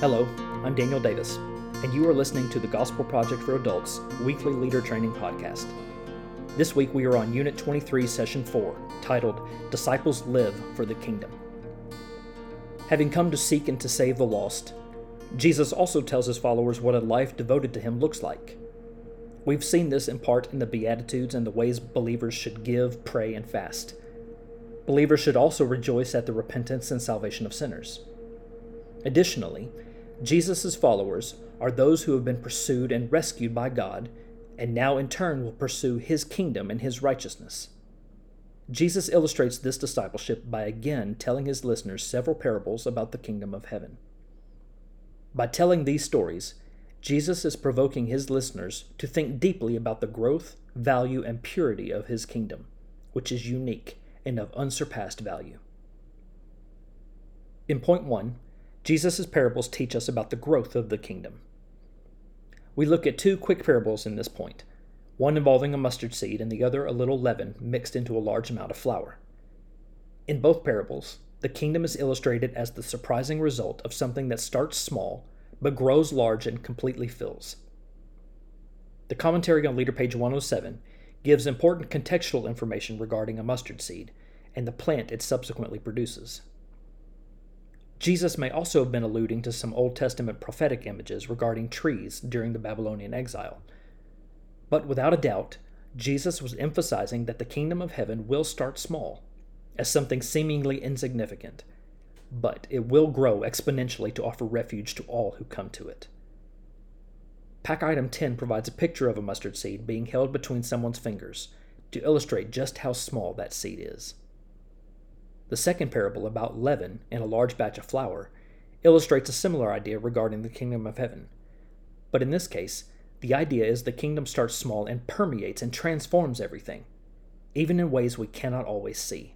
Hello, I'm Daniel Davis, and you are listening to the Gospel Project for Adults weekly leader training podcast. This week we are on Unit 23, Session 4, titled Disciples Live for the Kingdom. Having come to seek and to save the lost, Jesus also tells his followers what a life devoted to him looks like. We've seen this in part in the Beatitudes and the ways believers should give, pray, and fast. Believers should also rejoice at the repentance and salvation of sinners. Additionally, Jesus' followers are those who have been pursued and rescued by God, and now in turn will pursue his kingdom and his righteousness. Jesus illustrates this discipleship by again telling his listeners several parables about the kingdom of heaven. By telling these stories, Jesus is provoking his listeners to think deeply about the growth, value, and purity of his kingdom, which is unique and of unsurpassed value. In point one, Jesus' parables teach us about the growth of the kingdom. We look at two quick parables in this point, one involving a mustard seed and the other a little leaven mixed into a large amount of flour. In both parables, the kingdom is illustrated as the surprising result of something that starts small but grows large and completely fills. The commentary on leader page 107 gives important contextual information regarding a mustard seed and the plant it subsequently produces. Jesus may also have been alluding to some Old Testament prophetic images regarding trees during the Babylonian exile. But without a doubt, Jesus was emphasizing that the kingdom of heaven will start small, as something seemingly insignificant, but it will grow exponentially to offer refuge to all who come to it. Pack item 10 provides a picture of a mustard seed being held between someone's fingers to illustrate just how small that seed is. The second parable about leaven and a large batch of flour illustrates a similar idea regarding the kingdom of heaven. But in this case, the idea is the kingdom starts small and permeates and transforms everything, even in ways we cannot always see.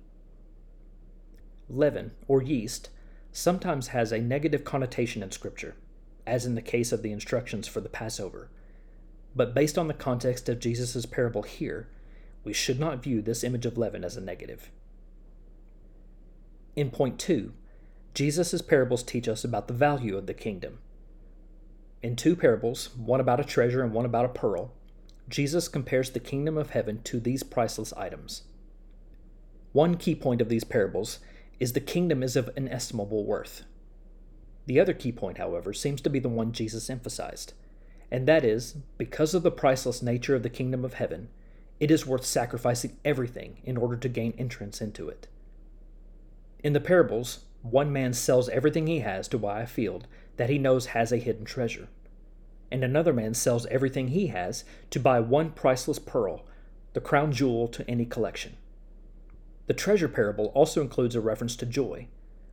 Leaven, or yeast, sometimes has a negative connotation in Scripture, as in the case of the instructions for the Passover. But based on the context of Jesus' parable here, we should not view this image of leaven as a negative. In point two, Jesus' parables teach us about the value of the kingdom. In two parables, one about a treasure and one about a pearl, Jesus compares the kingdom of heaven to these priceless items. One key point of these parables is the kingdom is of inestimable worth. The other key point, however, seems to be the one Jesus emphasized, and that is, because of the priceless nature of the kingdom of heaven, it is worth sacrificing everything in order to gain entrance into it. In the parables, one man sells everything he has to buy a field that he knows has a hidden treasure, and another man sells everything he has to buy one priceless pearl, the crown jewel to any collection. The treasure parable also includes a reference to joy,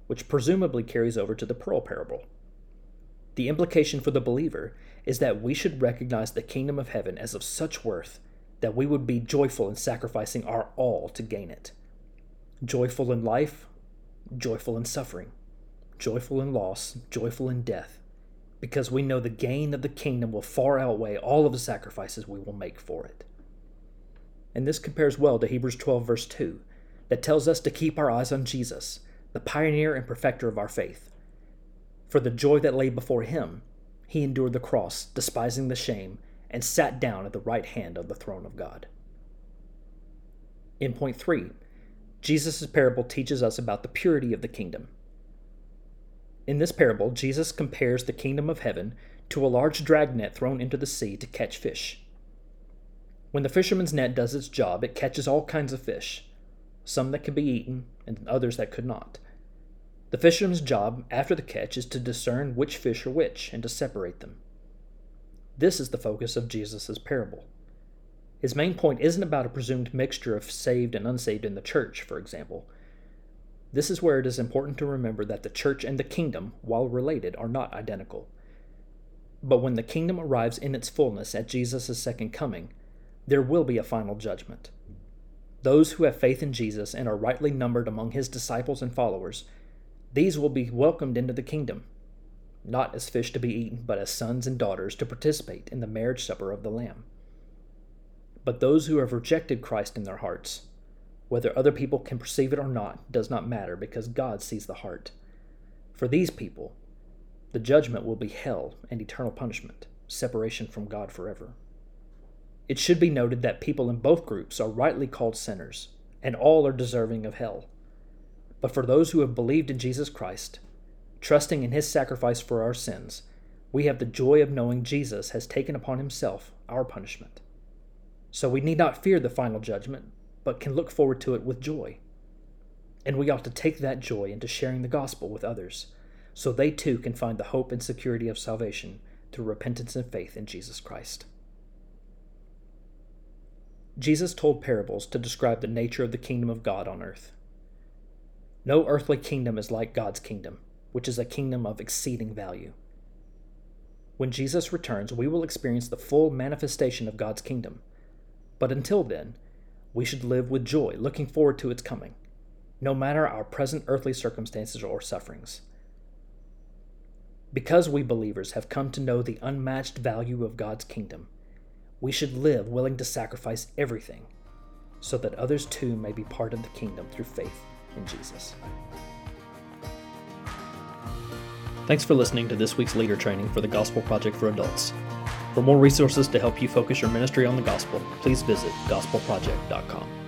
which presumably carries over to the pearl parable. The implication for the believer is that we should recognize the kingdom of heaven as of such worth that we would be joyful in sacrificing our all to gain it. Joyful in life, joyful in suffering, joyful in loss, joyful in death, because we know the gain of the kingdom will far outweigh all of the sacrifices we will make for it. And this compares well to Hebrews 12, verse 2, that tells us to keep our eyes on Jesus, the pioneer and perfecter of our faith. For the joy that lay before him, he endured the cross, despising the shame, and sat down at the right hand of the throne of God. In point three, Jesus' parable teaches us about the purity of the kingdom. In this parable, Jesus compares the kingdom of heaven to a large dragnet thrown into the sea to catch fish. When the fisherman's net does its job, it catches all kinds of fish some that could be eaten, and others that could not. The fisherman's job after the catch is to discern which fish are which and to separate them. This is the focus of Jesus' parable. His main point isn't about a presumed mixture of saved and unsaved in the church, for example. This is where it is important to remember that the church and the kingdom, while related, are not identical. But when the kingdom arrives in its fullness at Jesus' second coming, there will be a final judgment. Those who have faith in Jesus and are rightly numbered among his disciples and followers, these will be welcomed into the kingdom, not as fish to be eaten, but as sons and daughters to participate in the marriage supper of the Lamb. But those who have rejected Christ in their hearts, whether other people can perceive it or not, does not matter because God sees the heart. For these people, The judgment will be hell and eternal punishment, separation from God forever. It should be noted that people in both groups are rightly called sinners, and all are deserving of hell. But for those who have believed in Jesus Christ, trusting in his sacrifice for our sins, we have the joy of knowing Jesus has taken upon himself our punishment. So we need not fear the final judgment, but can look forward to it with joy. And we ought to take that joy into sharing the gospel with others, so they too can find the hope and security of salvation through repentance and faith in Jesus Christ. Jesus told parables to describe the nature of the kingdom of God on earth. No earthly kingdom is like God's kingdom, which is a kingdom of exceeding value. When Jesus returns, we will experience the full manifestation of God's kingdom. But until then, we should live with joy, looking forward to its coming, no matter our present earthly circumstances or sufferings. Because we believers have come to know the unmatched value of God's kingdom, we should live willing to sacrifice everything so that others too may be part of the kingdom through faith in Jesus. Thanks for listening to this week's leader training for the Gospel Project for Adults. For more resources to help you focus your ministry on the gospel, please visit gospelproject.com.